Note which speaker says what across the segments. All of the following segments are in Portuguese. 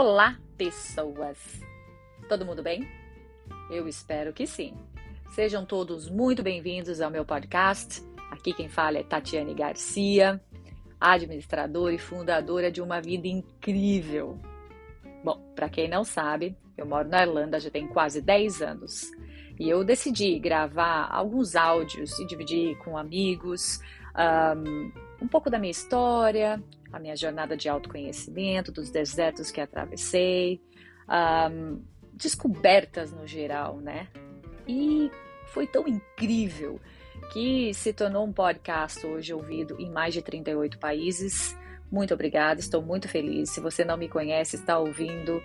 Speaker 1: Olá, pessoas! Todo mundo bem? Eu espero que sim. Sejam todos muito bem-vindos ao meu podcast. Aqui quem fala é Tatiane Garcia, administradora e fundadora de uma vida incrível. Bom, para quem não sabe, eu moro na Irlanda já tem quase 10 anos e eu decidi gravar alguns áudios e dividir com amigos um, um pouco da minha história, a minha jornada de autoconhecimento, dos desertos que atravessei, um, descobertas no geral, né? E foi tão incrível que se tornou um podcast hoje ouvido em mais de 38 países. Muito obrigada, estou muito feliz. Se você não me conhece, está ouvindo,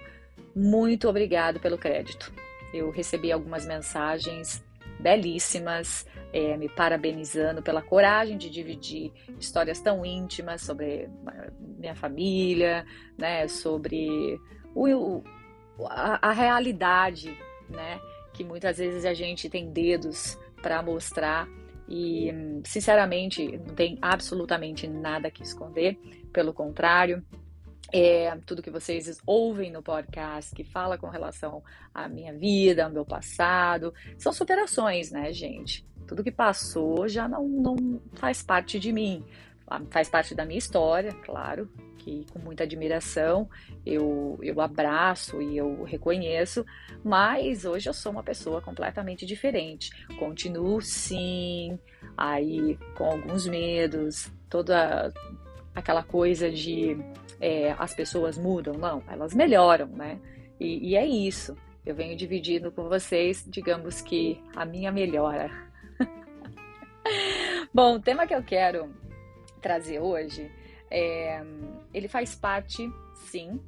Speaker 1: muito obrigado pelo crédito. Eu recebi algumas mensagens belíssimas, é, me parabenizando pela coragem de dividir histórias tão íntimas sobre minha família, né, sobre o, a, a realidade, né, que muitas vezes a gente tem dedos para mostrar e, sinceramente, não tem absolutamente nada que esconder, pelo contrário, é, tudo que vocês ouvem no podcast que fala com relação à minha vida, ao meu passado, são superações, né, gente? Tudo que passou já não, não faz parte de mim, ah, faz parte da minha história, claro, que com muita admiração eu, eu abraço e eu reconheço, mas hoje eu sou uma pessoa completamente diferente. Continuo sim, aí com alguns medos, toda aquela coisa de é, as pessoas mudam, não, elas melhoram, né? E, e é isso. Eu venho dividindo com vocês, digamos que a minha melhora. Bom, o tema que eu quero trazer hoje, é, ele faz parte, sim,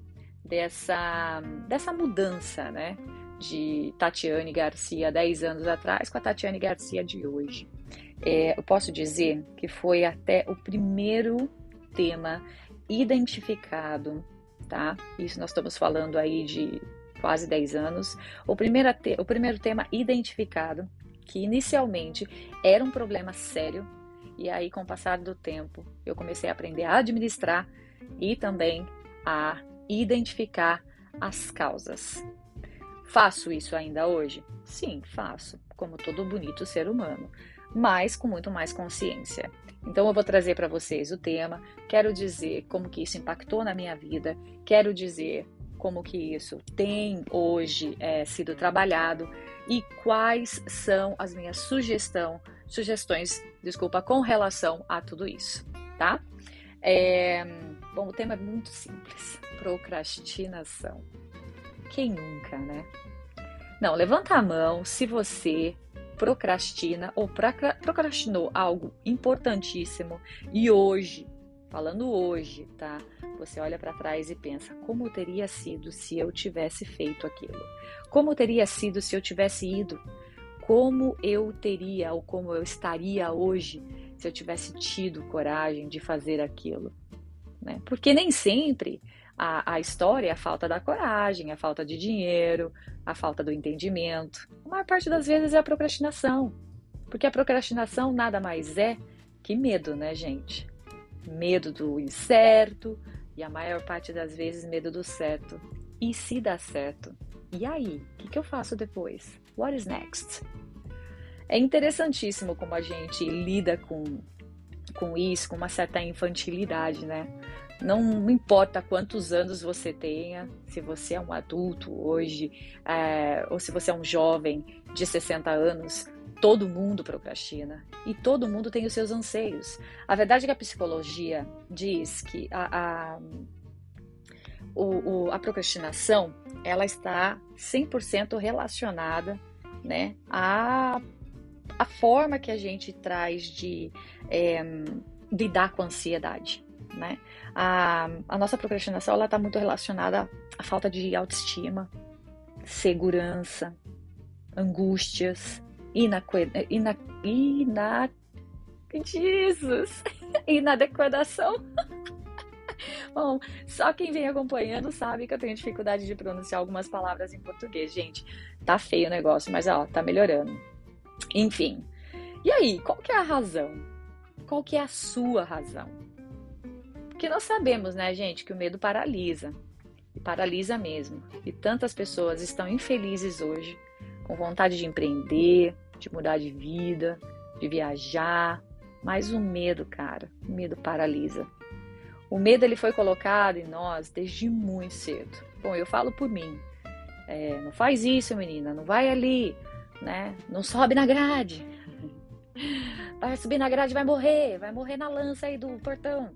Speaker 1: dessa, dessa mudança, né? De Tatiane Garcia 10 anos atrás com a Tatiane Garcia de hoje. É, eu posso dizer que foi até o primeiro tema identificado, tá? Isso nós estamos falando aí de quase 10 anos. O primeiro, o primeiro tema identificado, que inicialmente era um problema sério, e aí com o passar do tempo eu comecei a aprender a administrar e também a identificar as causas. Faço isso ainda hoje? Sim, faço, como todo bonito ser humano, mas com muito mais consciência. Então eu vou trazer para vocês o tema, quero dizer como que isso impactou na minha vida, quero dizer como que isso tem hoje é, sido trabalhado e quais são as minhas sugestão, sugestões, desculpa, com relação a tudo isso, tá? É, bom, o tema é muito simples: procrastinação. Quem nunca, né? Não, levanta a mão se você procrastina ou procrastinou algo importantíssimo e hoje, falando hoje, tá? Você olha para trás e pensa: como teria sido se eu tivesse feito aquilo? Como teria sido se eu tivesse ido? Como eu teria ou como eu estaria hoje se eu tivesse tido coragem de fazer aquilo? Né? Porque nem sempre a, a história é a falta da coragem, a falta de dinheiro, a falta do entendimento. A maior parte das vezes é a procrastinação. Porque a procrastinação nada mais é que medo, né, gente? Medo do incerto e a maior parte das vezes medo do certo. E se dá certo? E aí? O que, que eu faço depois? What is next? É interessantíssimo como a gente lida com, com isso, com uma certa infantilidade, né? Não importa quantos anos você tenha, se você é um adulto hoje, é, ou se você é um jovem de 60 anos, todo mundo procrastina e todo mundo tem os seus anseios. A verdade é que a psicologia diz que a, a, o, o, a procrastinação ela está 100% relacionada né, à, à forma que a gente traz de é, lidar com a ansiedade né? A, a nossa procrastinação está muito relacionada à falta de autoestima, segurança, angústias, inaque, ina, ina, Jesus, inadequação. Bom, só quem vem acompanhando sabe que eu tenho dificuldade de pronunciar algumas palavras em português, gente. Tá feio o negócio, mas ó, tá melhorando. Enfim. E aí, qual que é a razão? Qual que é a sua razão? Porque nós sabemos, né, gente, que o medo paralisa. paralisa mesmo. E tantas pessoas estão infelizes hoje, com vontade de empreender, de mudar de vida, de viajar, mas o medo, cara, o medo paralisa. O medo ele foi colocado em nós desde muito cedo. Bom, eu falo por mim. É, não faz isso, menina, não vai ali, né? Não sobe na grade. Vai subir na grade, vai morrer, vai morrer na lança aí do portão.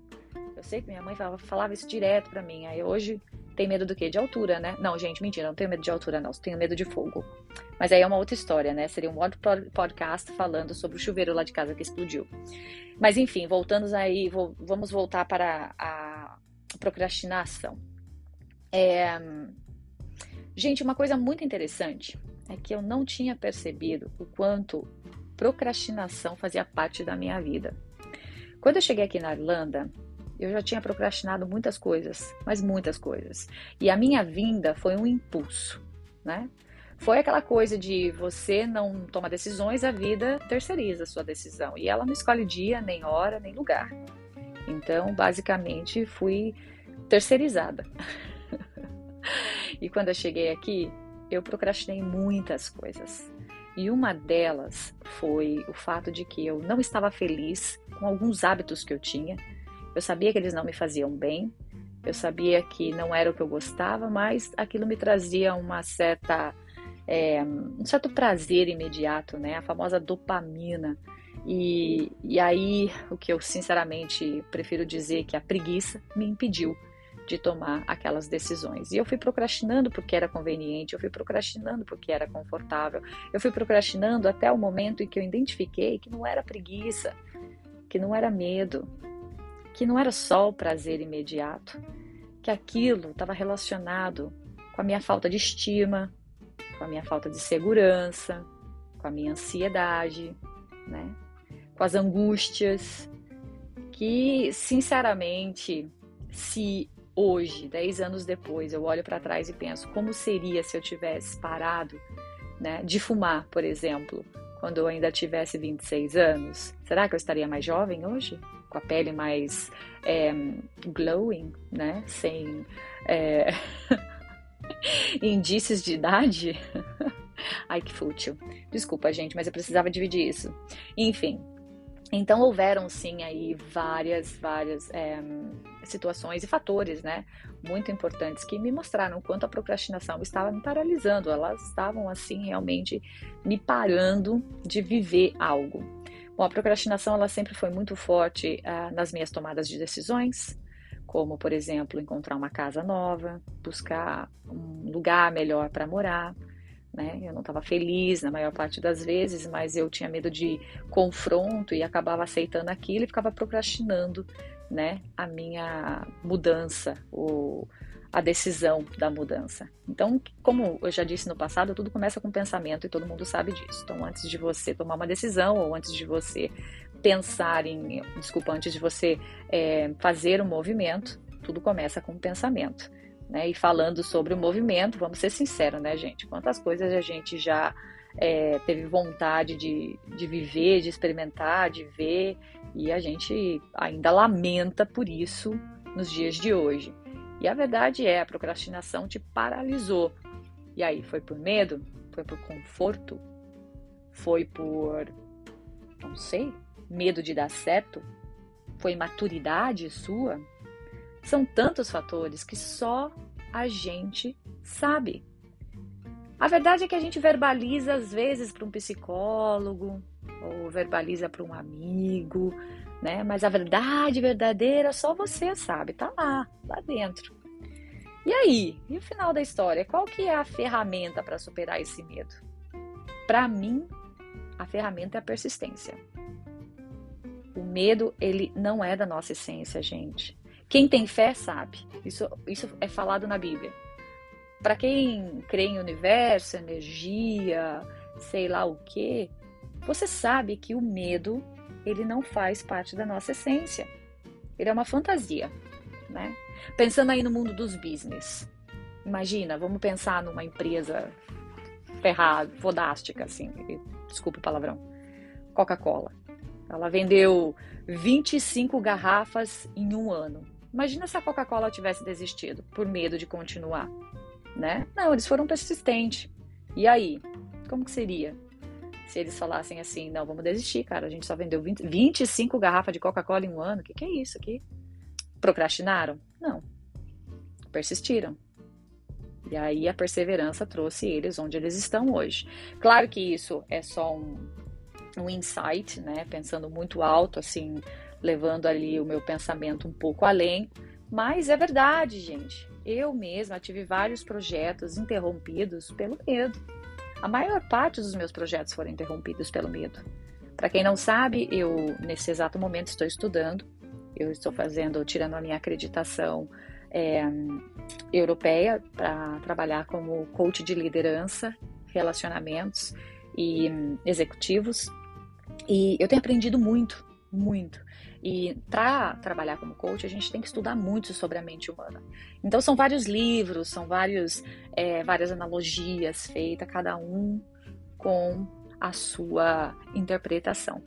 Speaker 1: Eu sei que minha mãe falava, falava isso direto pra mim. Aí hoje tem medo do quê? De altura, né? Não, gente, mentira, não tenho medo de altura, não. Tenho medo de fogo. Mas aí é uma outra história, né? Seria um outro podcast falando sobre o chuveiro lá de casa que explodiu. Mas enfim, voltando aí, vou, vamos voltar para a procrastinação. É... Gente, uma coisa muito interessante é que eu não tinha percebido o quanto procrastinação fazia parte da minha vida. Quando eu cheguei aqui na Irlanda, eu já tinha procrastinado muitas coisas, mas muitas coisas. E a minha vinda foi um impulso, né? Foi aquela coisa de você não toma decisões, a vida terceiriza a sua decisão. E ela não escolhe dia, nem hora, nem lugar. Então, basicamente, fui terceirizada. e quando eu cheguei aqui, eu procrastinei muitas coisas. E uma delas foi o fato de que eu não estava feliz com alguns hábitos que eu tinha. Eu sabia que eles não me faziam bem, eu sabia que não era o que eu gostava, mas aquilo me trazia uma certa é, um certo prazer imediato, né? A famosa dopamina. E, e aí, o que eu sinceramente prefiro dizer que a preguiça me impediu de tomar aquelas decisões. E eu fui procrastinando porque era conveniente, eu fui procrastinando porque era confortável, eu fui procrastinando até o momento em que eu identifiquei que não era preguiça, que não era medo, que não era só o prazer imediato, que aquilo estava relacionado com a minha falta de estima, com a minha falta de segurança, com a minha ansiedade, né? com as angústias, que sinceramente, se hoje, 10 anos depois, eu olho para trás e penso como seria se eu tivesse parado né, de fumar, por exemplo, quando eu ainda tivesse 26 anos, será que eu estaria mais jovem hoje? Com a pele mais é, glowing, né? Sem. É... indícios de idade? Ai, que fútil. Desculpa, gente, mas eu precisava dividir isso. Enfim, então houveram sim aí várias, várias é, situações e fatores, né, muito importantes que me mostraram o quanto a procrastinação estava me paralisando. Elas estavam assim realmente me parando de viver algo. Bom, a procrastinação ela sempre foi muito forte ah, nas minhas tomadas de decisões, como, por exemplo, encontrar uma casa nova, buscar um lugar melhor para morar. Né? Eu não estava feliz na maior parte das vezes, mas eu tinha medo de confronto e acabava aceitando aquilo e ficava procrastinando né, a minha mudança, ou a decisão da mudança. Então, como eu já disse no passado, tudo começa com pensamento e todo mundo sabe disso. Então, antes de você tomar uma decisão ou antes de você pensar em, desculpa, antes de você é, fazer um movimento, tudo começa com pensamento. Né? E falando sobre o movimento, vamos ser sinceros, né, gente? Quantas coisas a gente já é, teve vontade de, de viver, de experimentar, de ver, e a gente ainda lamenta por isso nos dias de hoje. E a verdade é, a procrastinação te paralisou. E aí, foi por medo? Foi por conforto? Foi por, não sei, medo de dar certo? Foi maturidade sua? São tantos fatores que só a gente sabe. A verdade é que a gente verbaliza às vezes para um psicólogo ou verbaliza para um amigo, né? Mas a verdade verdadeira só você sabe, tá lá, lá dentro. E aí, e o final da história? Qual que é a ferramenta para superar esse medo? Para mim, a ferramenta é a persistência. O medo, ele não é da nossa essência, gente. Quem tem fé sabe. Isso, isso é falado na Bíblia. Para quem crê em universo, energia, sei lá o que, você sabe que o medo ele não faz parte da nossa essência. Ele é uma fantasia, né? Pensando aí no mundo dos business. Imagina, vamos pensar numa empresa ferrada, fodástica, assim, desculpe o palavrão. Coca-Cola. Ela vendeu 25 garrafas em um ano. Imagina se a Coca-Cola tivesse desistido por medo de continuar, né? Não, eles foram persistentes. E aí? Como que seria? Se eles falassem assim, não, vamos desistir, cara, a gente só vendeu 20, 25 garrafas de Coca-Cola em um ano, o que, que é isso aqui? Procrastinaram? Não. Persistiram. E aí a perseverança trouxe eles onde eles estão hoje. Claro que isso é só um, um insight, né? Pensando muito alto, assim, levando ali o meu pensamento um pouco além. Mas é verdade, gente. Eu mesma tive vários projetos interrompidos pelo medo. A maior parte dos meus projetos foram interrompidos pelo medo. Para quem não sabe, eu nesse exato momento estou estudando. Eu estou fazendo, tirando a minha acreditação é, europeia para trabalhar como coach de liderança, relacionamentos e um, executivos. E eu tenho aprendido muito, muito. E para trabalhar como coach, a gente tem que estudar muito sobre a mente humana. Então, são vários livros, são vários, é, várias analogias feitas, cada um com a sua interpretação,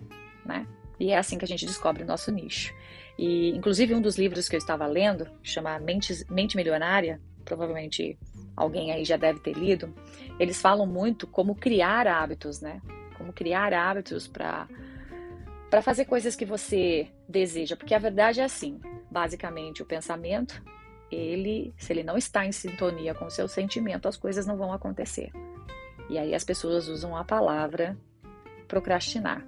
Speaker 1: né? E é assim que a gente descobre o nosso nicho. E, inclusive, um dos livros que eu estava lendo, chama Mente, Mente Milionária, provavelmente alguém aí já deve ter lido, eles falam muito como criar hábitos, né? Como criar hábitos para para fazer coisas que você deseja, porque a verdade é assim, basicamente o pensamento, ele, se ele não está em sintonia com o seu sentimento, as coisas não vão acontecer. E aí as pessoas usam a palavra procrastinar.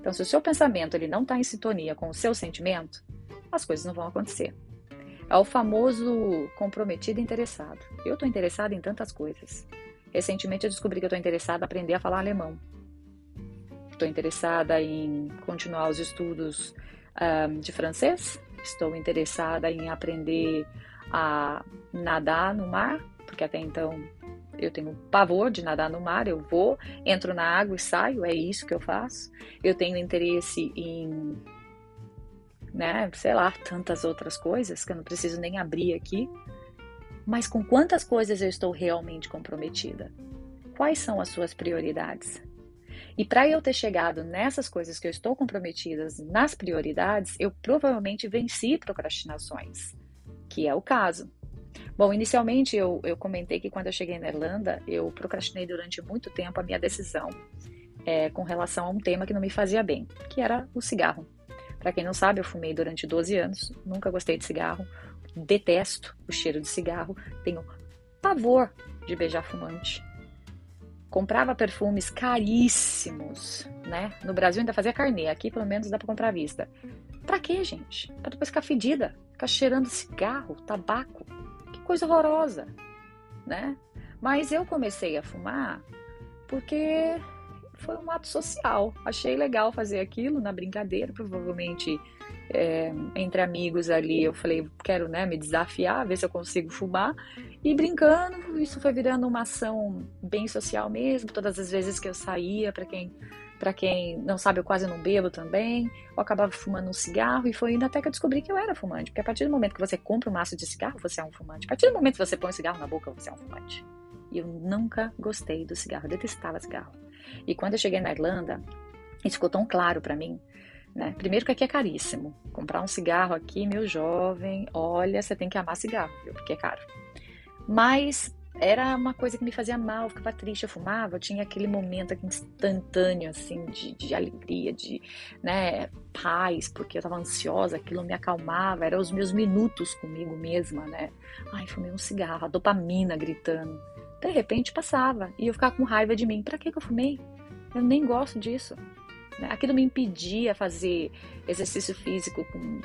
Speaker 1: Então, se o seu pensamento ele não está em sintonia com o seu sentimento, as coisas não vão acontecer. É o famoso comprometido interessado. Eu estou interessada em tantas coisas. Recentemente eu descobri que eu estou interessada em aprender a falar alemão. Estou interessada em continuar os estudos um, de francês. Estou interessada em aprender a nadar no mar, porque até então eu tenho pavor de nadar no mar, eu vou, entro na água e saio, é isso que eu faço. Eu tenho interesse em, né, sei lá, tantas outras coisas que eu não preciso nem abrir aqui. Mas com quantas coisas eu estou realmente comprometida? Quais são as suas prioridades? E para eu ter chegado nessas coisas que eu estou comprometidas, nas prioridades, eu provavelmente venci procrastinações, que é o caso. Bom, inicialmente eu, eu comentei que quando eu cheguei na Irlanda, eu procrastinei durante muito tempo a minha decisão é, com relação a um tema que não me fazia bem, que era o cigarro. Para quem não sabe, eu fumei durante 12 anos, nunca gostei de cigarro, detesto o cheiro de cigarro, tenho pavor de beijar fumante. Comprava perfumes caríssimos, né? No Brasil ainda fazia carnê, aqui pelo menos dá para comprar à vista. Pra quê, gente? Pra depois ficar fedida, ficar cheirando cigarro, tabaco coisa horrorosa, né? Mas eu comecei a fumar porque foi um ato social. Achei legal fazer aquilo na brincadeira, provavelmente é, entre amigos ali. Eu falei, quero né, me desafiar, ver se eu consigo fumar. E brincando, isso foi virando uma ação bem social mesmo. Todas as vezes que eu saía, para quem para quem não sabe, eu quase não bebo também. Eu acabava fumando um cigarro e foi indo até que eu descobri que eu era fumante. Porque a partir do momento que você compra um maço de cigarro, você é um fumante. A partir do momento que você põe um cigarro na boca, você é um fumante. E eu nunca gostei do cigarro, detestava cigarro. E quando eu cheguei na Irlanda, isso ficou tão claro para mim. Né? Primeiro que aqui é caríssimo. Comprar um cigarro aqui, meu jovem, olha, você tem que amar cigarro, viu? porque é caro. Mas era uma coisa que me fazia mal, eu ficava triste, eu fumava, eu tinha aquele momento aqui instantâneo, assim, de, de alegria, de, né, paz, porque eu tava ansiosa, aquilo me acalmava, eram os meus minutos comigo mesma, né, ai, fumei um cigarro, a dopamina gritando, de repente passava, e eu ficava com raiva de mim, pra que que eu fumei? Eu nem gosto disso? Aquilo me impedia fazer exercício físico com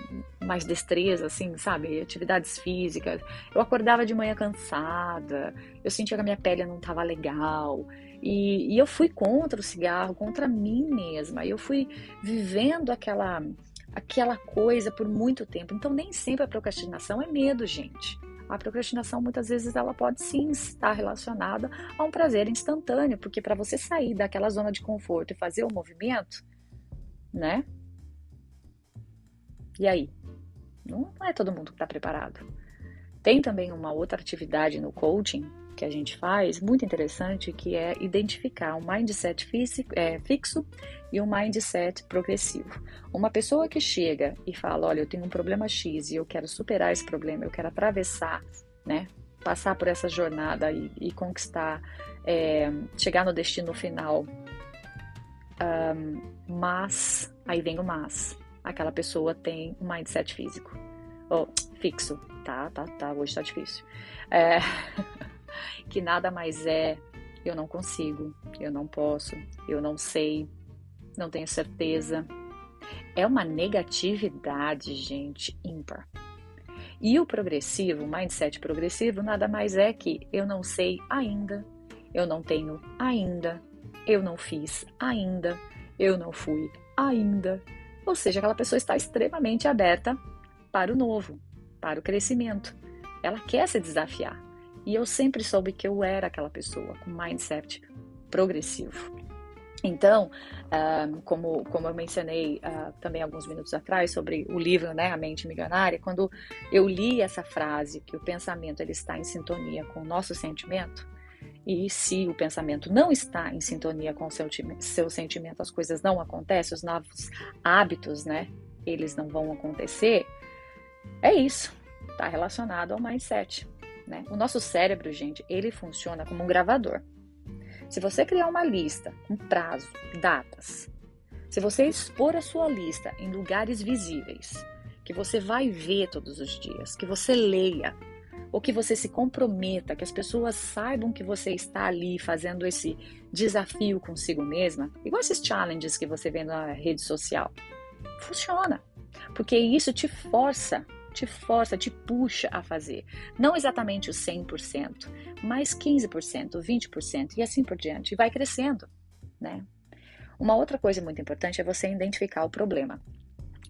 Speaker 1: mais destreza, assim, sabe? Atividades físicas. Eu acordava de manhã cansada, eu sentia que a minha pele não estava legal. E, e, eu fui contra o cigarro, contra mim mesma. Eu fui vivendo aquela, aquela coisa por muito tempo. Então, nem sempre a procrastinação é medo, gente. A procrastinação muitas vezes ela pode sim estar relacionada a um prazer instantâneo, porque para você sair daquela zona de conforto e fazer o movimento, né? E aí? Não é todo mundo que está preparado. Tem também uma outra atividade no coaching que a gente faz, muito interessante, que é identificar um mindset físico, é, fixo e um mindset progressivo. Uma pessoa que chega e fala, olha, eu tenho um problema X e eu quero superar esse problema, eu quero atravessar, né, passar por essa jornada e, e conquistar, é, chegar no destino final. Um, mas, aí vem o mas, aquela pessoa tem um mindset físico, ou fixo, tá, tá, tá, hoje tá difícil. É, que nada mais é eu não consigo, eu não posso, eu não sei, não tenho certeza. É uma negatividade, gente, ímpar. E o progressivo, o mindset progressivo, nada mais é que eu não sei ainda, eu não tenho ainda, eu não fiz ainda, eu não fui ainda. Ou seja, aquela pessoa está extremamente aberta para o novo, para o crescimento. Ela quer se desafiar. E eu sempre soube que eu era aquela pessoa com mindset progressivo. Então, uh, como, como eu mencionei uh, também alguns minutos atrás sobre o livro né, A Mente Milionária, quando eu li essa frase que o pensamento ele está em sintonia com o nosso sentimento, e se o pensamento não está em sintonia com o seu, seu sentimento, as coisas não acontecem, os novos hábitos, né, eles não vão acontecer, é isso, está relacionado ao mindset. Né? O nosso cérebro, gente, ele funciona como um gravador. Se você criar uma lista, um prazo, datas, se você expor a sua lista em lugares visíveis, que você vai ver todos os dias, que você leia, ou que você se comprometa, que as pessoas saibam que você está ali fazendo esse desafio consigo mesma, igual esses challenges que você vê na rede social. Funciona, porque isso te força te força, te puxa a fazer. Não exatamente o 100%, mas 15%, 20% e assim por diante. E vai crescendo, né? Uma outra coisa muito importante é você identificar o problema.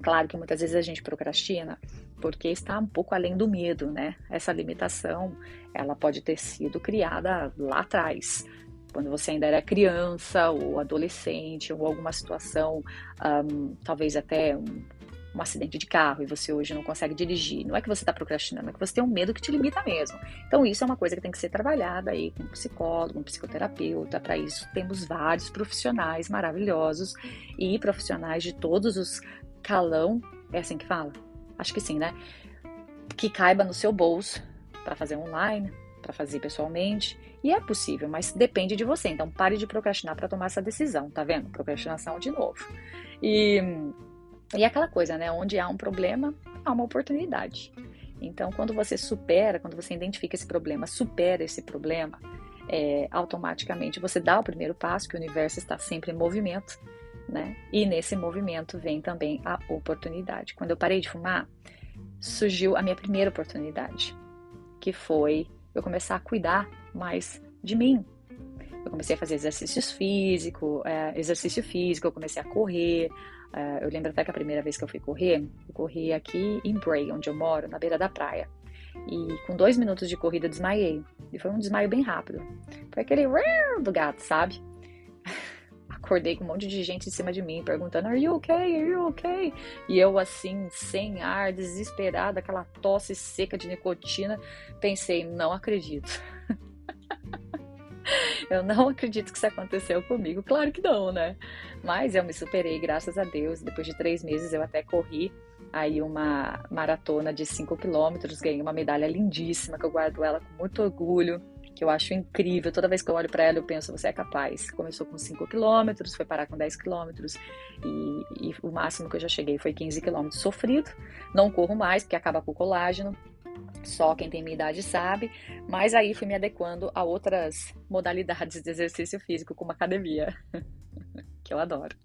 Speaker 1: Claro que muitas vezes a gente procrastina porque está um pouco além do medo, né? Essa limitação, ela pode ter sido criada lá atrás, quando você ainda era criança ou adolescente, ou alguma situação, um, talvez até um, um acidente de carro e você hoje não consegue dirigir, não é que você está procrastinando, é que você tem um medo que te limita mesmo. Então, isso é uma coisa que tem que ser trabalhada aí com um psicólogo, um psicoterapeuta. Para isso, temos vários profissionais maravilhosos e profissionais de todos os calão, é assim que fala? Acho que sim, né? Que caiba no seu bolso para fazer online, para fazer pessoalmente. E é possível, mas depende de você. Então, pare de procrastinar para tomar essa decisão, tá vendo? Procrastinação de novo. E e aquela coisa, né? Onde há um problema, há uma oportunidade. Então, quando você supera, quando você identifica esse problema, supera esse problema, é, automaticamente você dá o primeiro passo, que o universo está sempre em movimento, né? E nesse movimento vem também a oportunidade. Quando eu parei de fumar, surgiu a minha primeira oportunidade, que foi eu começar a cuidar mais de mim. Eu comecei a fazer exercícios físico, é, exercício físico, eu comecei a correr, Uh, eu lembro até que a primeira vez que eu fui correr, eu corri aqui em Bray, onde eu moro, na beira da praia. E com dois minutos de corrida desmaiei. E foi um desmaio bem rápido. Foi aquele do gato, sabe? Acordei com um monte de gente em cima de mim, perguntando: Are you okay? Are you okay? E eu, assim, sem ar, desesperada, aquela tosse seca de nicotina, pensei: Não acredito. eu não acredito que isso aconteceu comigo. Claro que não, né? Mas eu me superei, graças a Deus. Depois de três meses eu até corri aí uma maratona de 5 quilômetros, ganhei uma medalha lindíssima que eu guardo ela com muito orgulho, que eu acho incrível. Toda vez que eu olho para ela eu penso, você é capaz. Começou com 5 quilômetros, foi parar com 10 quilômetros e, e, o máximo que eu já cheguei foi 15 quilômetros sofrido. Não corro mais porque acaba com o colágeno. Só quem tem minha idade sabe, mas aí fui me adequando a outras modalidades de exercício físico, como academia. que eu adoro.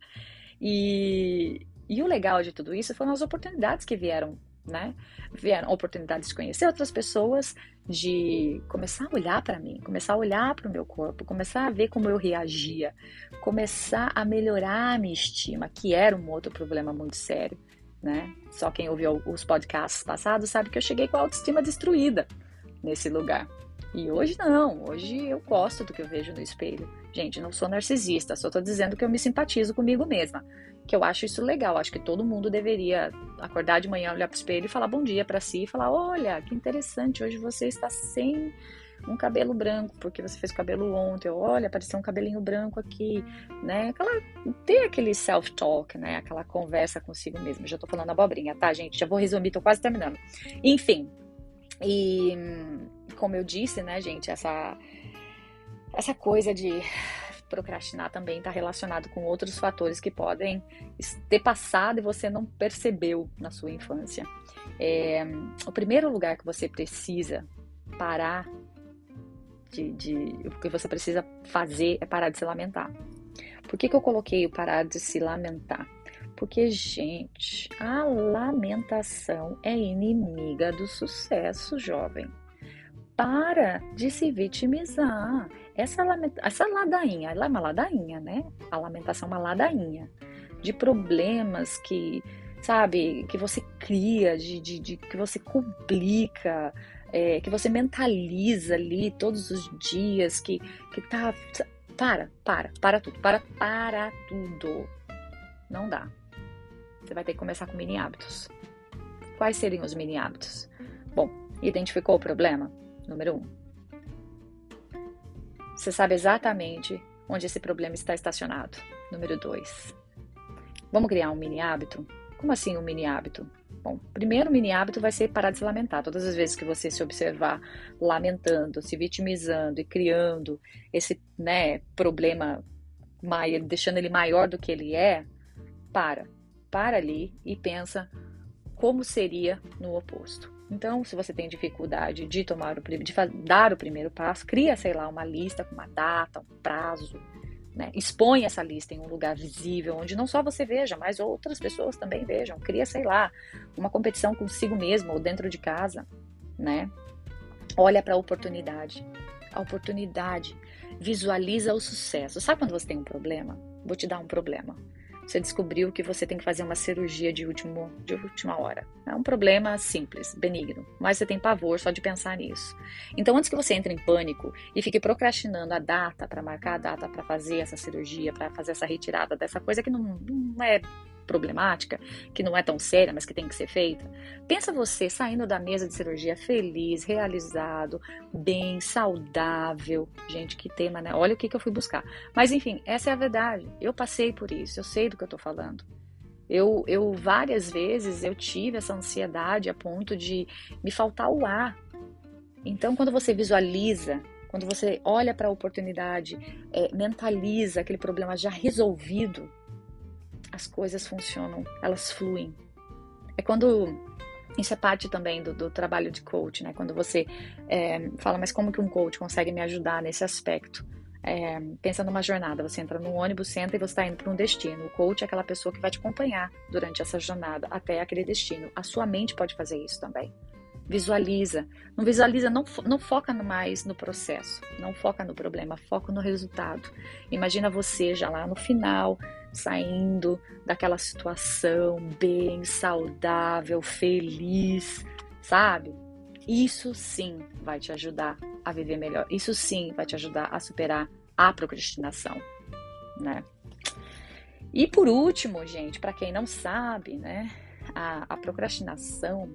Speaker 1: E, e o legal de tudo isso foram as oportunidades que vieram, né? Vieram oportunidades de conhecer outras pessoas, de começar a olhar para mim, começar a olhar para o meu corpo, começar a ver como eu reagia, começar a melhorar a minha estima, que era um outro problema muito sério, né? Só quem ouviu os podcasts passados sabe que eu cheguei com a autoestima destruída nesse lugar. E hoje não, hoje eu gosto do que eu vejo no espelho. Gente, não sou narcisista, só tô dizendo que eu me simpatizo comigo mesma. Que eu acho isso legal, acho que todo mundo deveria acordar de manhã, olhar pro espelho e falar bom dia para si e falar: "Olha, que interessante, hoje você está sem um cabelo branco, porque você fez o cabelo ontem, olha, apareceu um cabelinho branco aqui, né? Aquela, ter aquele self-talk, né? Aquela conversa consigo mesmo. Já tô falando abobrinha, tá, gente? Já vou resumir, tô quase terminando. Enfim, e como eu disse, né, gente, essa, essa coisa de procrastinar também está relacionado com outros fatores que podem ter passado e você não percebeu na sua infância. É, o primeiro lugar que você precisa parar de, de, o que você precisa fazer é parar de se lamentar. Por que, que eu coloquei o parar de se lamentar? Porque, gente, a lamentação é inimiga do sucesso, jovem. Para de se vitimizar. Essa. Essa ladainha, ela é uma ladainha, né? A lamentação é uma ladainha de problemas que, sabe, que você cria, de, de, de que você complica, é, que você mentaliza ali todos os dias, que, que tá. Para, para, para tudo, para, para tudo. Não dá. Você vai ter que começar com mini hábitos. Quais seriam os mini hábitos? Bom, identificou o problema? Número um. Você sabe exatamente onde esse problema está estacionado. Número dois. Vamos criar um mini hábito? Como assim um mini hábito? Bom, primeiro mini hábito vai ser parar de se lamentar. Todas as vezes que você se observar lamentando, se vitimizando e criando esse né, problema, deixando ele maior do que ele é, para para ali e pensa como seria no oposto. Então, se você tem dificuldade de tomar o de dar o primeiro passo, cria, sei lá, uma lista com uma data, um prazo, né? Expõe essa lista em um lugar visível, onde não só você veja, mas outras pessoas também vejam. Cria, sei lá, uma competição consigo mesmo ou dentro de casa, né? Olha para a oportunidade. A oportunidade. Visualiza o sucesso. Sabe quando você tem um problema? Vou te dar um problema você descobriu que você tem que fazer uma cirurgia de, último, de última hora. É um problema simples, benigno, mas você tem pavor só de pensar nisso. Então, antes que você entre em pânico e fique procrastinando a data para marcar a data para fazer essa cirurgia, para fazer essa retirada dessa coisa que não, não é problemática, que não é tão séria, mas que tem que ser feita. Pensa você saindo da mesa de cirurgia feliz, realizado, bem, saudável. Gente, que tema, né? Olha o que, que eu fui buscar. Mas enfim, essa é a verdade. Eu passei por isso, eu sei do que eu tô falando. Eu, eu várias vezes eu tive essa ansiedade a ponto de me faltar o ar. Então, quando você visualiza quando você olha para a oportunidade, é, mentaliza aquele problema já resolvido, as coisas funcionam, elas fluem. É quando isso é parte também do, do trabalho de coach, né? Quando você é, fala, mas como que um coach consegue me ajudar nesse aspecto? É, pensa numa jornada, você entra num ônibus, senta e você está indo para um destino. O coach é aquela pessoa que vai te acompanhar durante essa jornada até aquele destino. A sua mente pode fazer isso também. Visualiza. Não visualiza, não, não foca mais no processo, não foca no problema, foca no resultado. Imagina você já lá no final, saindo daquela situação bem saudável, feliz, sabe? Isso sim vai te ajudar a viver melhor. Isso sim vai te ajudar a superar a procrastinação, né? E por último, gente, para quem não sabe, né, a, a procrastinação,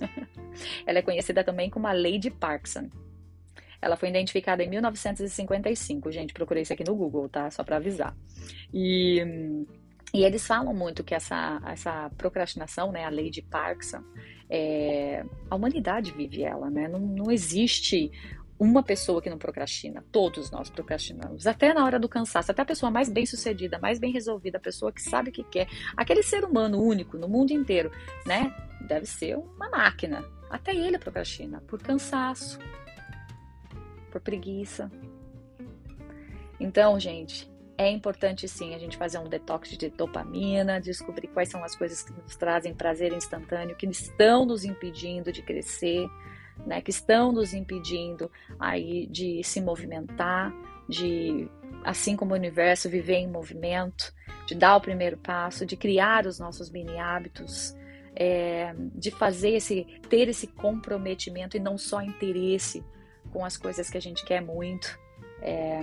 Speaker 1: ela é conhecida também como a lei de Parkinson. Ela foi identificada em 1955. Gente, procurei isso aqui no Google, tá? Só para avisar. E, e eles falam muito que essa, essa procrastinação, né, a lei de Parkinson, é, a humanidade vive ela, né? Não, não existe uma pessoa que não procrastina. Todos nós procrastinamos. Até na hora do cansaço. Até a pessoa mais bem sucedida, mais bem resolvida, a pessoa que sabe o que quer. Aquele ser humano único no mundo inteiro, né? Deve ser uma máquina. Até ele procrastina por cansaço, por preguiça. Então, gente, é importante sim a gente fazer um detox de dopamina, descobrir quais são as coisas que nos trazem prazer instantâneo, que estão nos impedindo de crescer, né, que estão nos impedindo aí de se movimentar, de assim como o universo viver em movimento, de dar o primeiro passo, de criar os nossos mini hábitos, é, de fazer esse ter esse comprometimento e não só interesse com as coisas que a gente quer muito. É,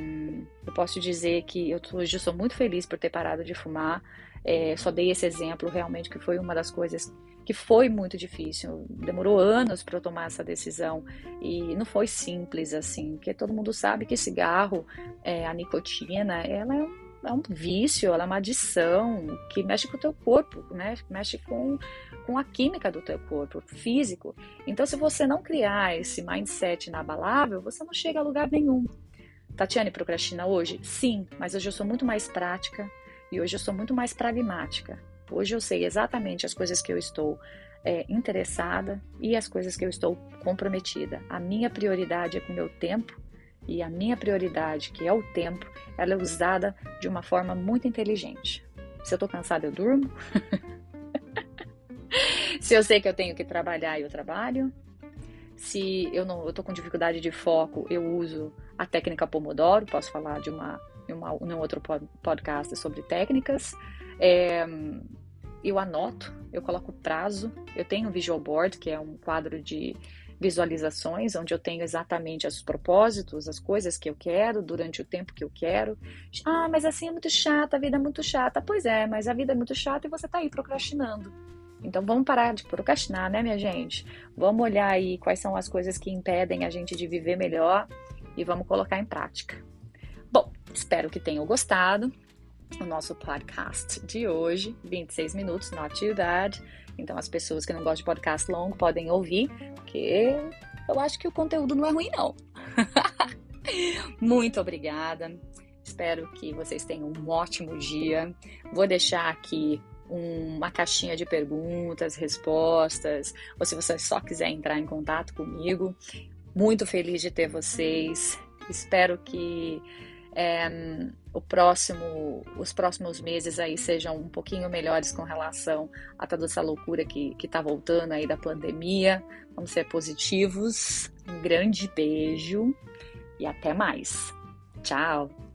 Speaker 1: eu posso dizer que eu hoje sou muito feliz por ter parado de fumar. É, só dei esse exemplo realmente que foi uma das coisas que foi muito difícil. Demorou anos para eu tomar essa decisão e não foi simples assim, porque todo mundo sabe que cigarro, é, a nicotina, ela é um é um vício, ela é uma adição que mexe com o teu corpo, né? mexe com, com a química do teu corpo, físico. Então, se você não criar esse mindset inabalável, você não chega a lugar nenhum. Tatiane procrastina hoje? Sim, mas hoje eu sou muito mais prática e hoje eu sou muito mais pragmática. Hoje eu sei exatamente as coisas que eu estou é, interessada e as coisas que eu estou comprometida. A minha prioridade é com o meu tempo e a minha prioridade, que é o tempo, ela é usada de uma forma muito inteligente. Se eu estou cansada, eu durmo. Se eu sei que eu tenho que trabalhar, eu trabalho. Se eu não estou com dificuldade de foco, eu uso a técnica Pomodoro. Posso falar de uma, uma, um outro podcast sobre técnicas. É, eu anoto, eu coloco prazo, eu tenho um visual board, que é um quadro de visualizações, onde eu tenho exatamente os propósitos, as coisas que eu quero durante o tempo que eu quero. Ah, mas assim é muito chata, a vida é muito chata. Pois é, mas a vida é muito chata e você está aí procrastinando. Então vamos parar de procrastinar, né, minha gente? Vamos olhar aí quais são as coisas que impedem a gente de viver melhor e vamos colocar em prática. Bom, espero que tenham gostado o nosso podcast de hoje, 26 minutos, too bad. Então as pessoas que não gostam de podcast longo podem ouvir, porque eu acho que o conteúdo não é ruim não. Muito obrigada. Espero que vocês tenham um ótimo dia. Vou deixar aqui uma caixinha de perguntas, respostas, ou se você só quiser entrar em contato comigo. Muito feliz de ter vocês. Espero que é, o próximo, os próximos meses aí sejam um pouquinho melhores com relação a toda essa loucura que está voltando aí da pandemia. Vamos ser positivos. Um grande beijo e até mais. Tchau!